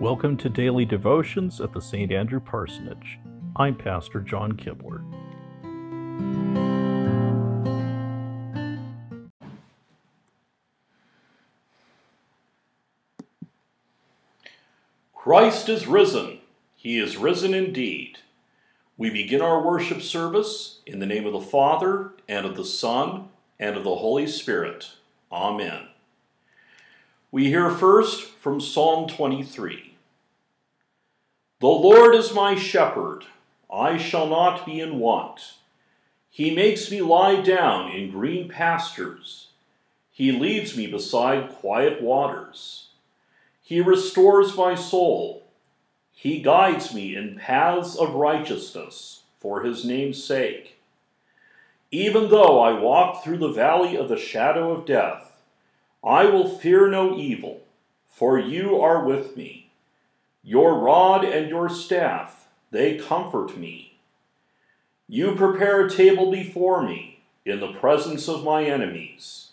Welcome to Daily Devotions at the St. Andrew Parsonage. I'm Pastor John Kibler. Christ is risen. He is risen indeed. We begin our worship service in the name of the Father, and of the Son, and of the Holy Spirit. Amen. We hear first from Psalm 23. The Lord is my shepherd, I shall not be in want. He makes me lie down in green pastures. He leads me beside quiet waters. He restores my soul. He guides me in paths of righteousness for his name's sake. Even though I walk through the valley of the shadow of death, I will fear no evil, for you are with me. Your rod and your staff, they comfort me. You prepare a table before me in the presence of my enemies.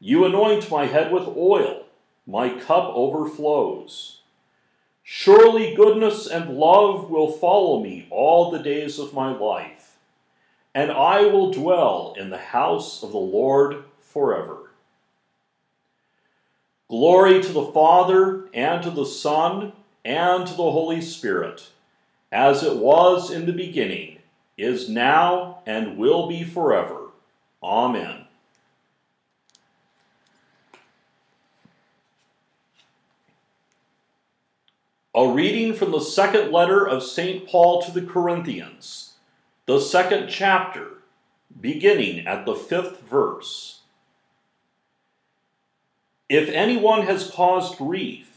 You anoint my head with oil my cup overflows. Surely goodness and love will follow me all the days of my life, and I will dwell in the house of the Lord forever. Glory to the Father, and to the Son, and to the Holy Spirit, as it was in the beginning, is now, and will be forever. Amen. A reading from the second letter of St. Paul to the Corinthians, the second chapter, beginning at the fifth verse. If anyone has caused grief,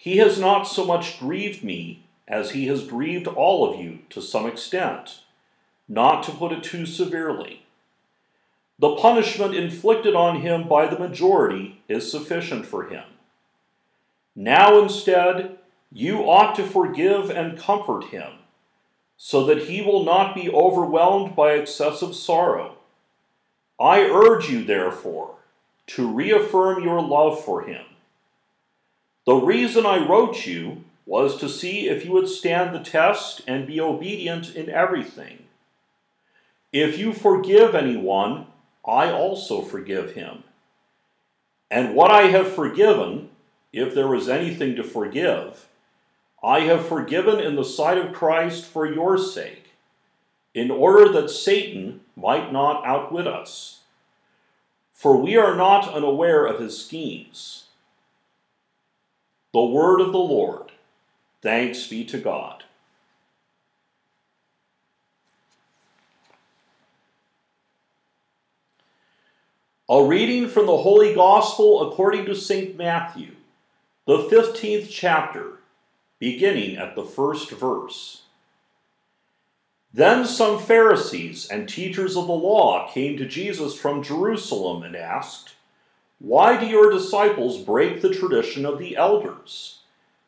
he has not so much grieved me as he has grieved all of you to some extent, not to put it too severely. The punishment inflicted on him by the majority is sufficient for him. Now instead, you ought to forgive and comfort him, so that he will not be overwhelmed by excessive sorrow. I urge you, therefore, to reaffirm your love for him. The reason I wrote you was to see if you would stand the test and be obedient in everything. If you forgive anyone, I also forgive him. And what I have forgiven, if there was anything to forgive, I have forgiven in the sight of Christ for your sake, in order that Satan might not outwit us. For we are not unaware of his schemes. The word of the Lord. Thanks be to God. A reading from the Holy Gospel according to St. Matthew, the 15th chapter beginning at the first verse. Then some Pharisees and teachers of the law came to Jesus from Jerusalem and asked, Why do your disciples break the tradition of the elders?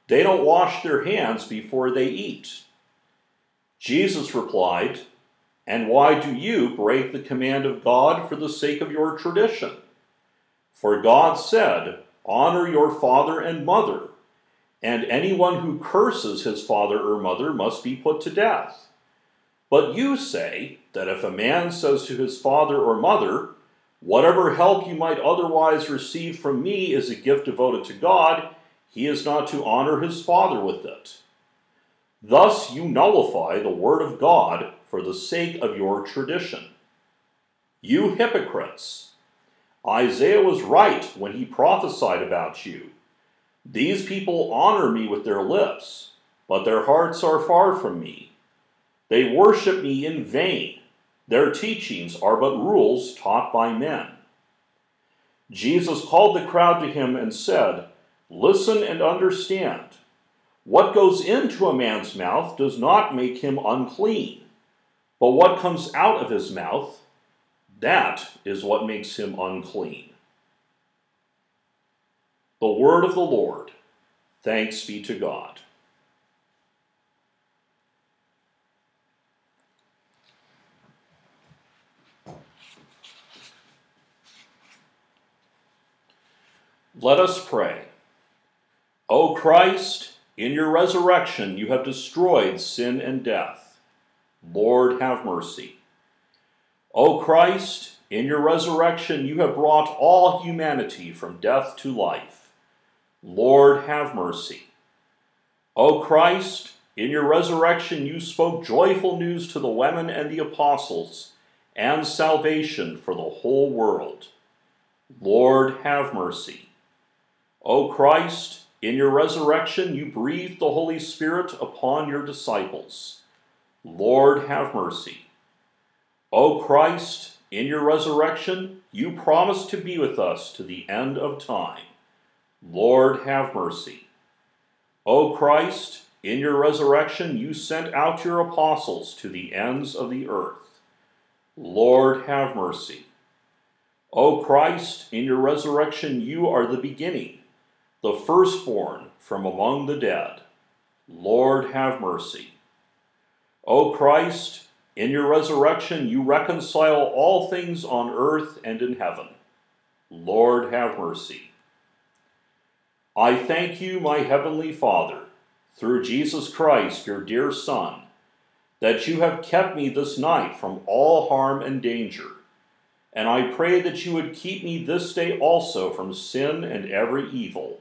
They don't wash their hands before they eat. Jesus replied, And why do you break the command of God for the sake of your tradition? For God said, Honor your father and mother and anyone who curses his father or mother must be put to death. But you say that if a man says to his father or mother, Whatever help you might otherwise receive from me is a gift devoted to God, he is not to honor his father with it. Thus you nullify the word of God for the sake of your tradition. You hypocrites! Isaiah was right when he prophesied about you. These people honor me with their lips, but their hearts are far from me. They worship me in vain. Their teachings are but rules taught by men. Jesus called the crowd to him and said, Listen and understand. What goes into a man's mouth does not make him unclean, but what comes out of his mouth, that is what makes him unclean. The word of the Lord. Thanks be to God. Let us pray. O Christ, in your resurrection you have destroyed sin and death. Lord, have mercy. O Christ, in your resurrection you have brought all humanity from death to life. Lord, have mercy. O Christ, in your resurrection you spoke joyful news to the women and the apostles, and salvation for the whole world. Lord, have mercy. O Christ, in your resurrection you breathed the Holy Spirit upon your disciples. Lord, have mercy. O Christ, in your resurrection you promised to be with us to the end of time. Lord, have mercy. O Christ, in your resurrection you sent out your apostles to the ends of the earth. Lord, have mercy. O Christ, in your resurrection you are the beginning, the firstborn from among the dead. Lord, have mercy. O Christ, in your resurrection you reconcile all things on earth and in heaven. Lord, have mercy. I thank you, my heavenly Father, through Jesus Christ, your dear Son, that you have kept me this night from all harm and danger. And I pray that you would keep me this day also from sin and every evil,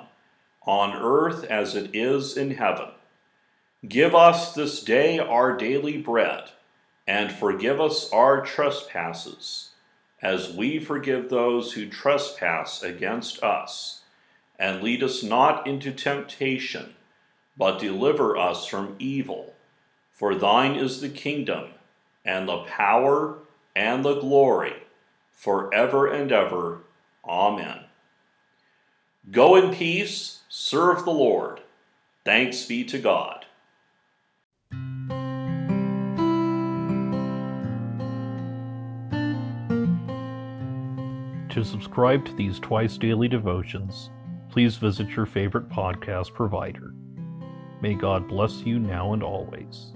on earth as it is in heaven. Give us this day our daily bread, and forgive us our trespasses, as we forgive those who trespass against us and lead us not into temptation, but deliver us from evil. For thine is the kingdom, and the power, and the glory, for ever and ever. Amen. Go in peace, serve the Lord. Thanks be to God. To subscribe to these twice daily devotions, please visit your favorite podcast provider. May God bless you now and always.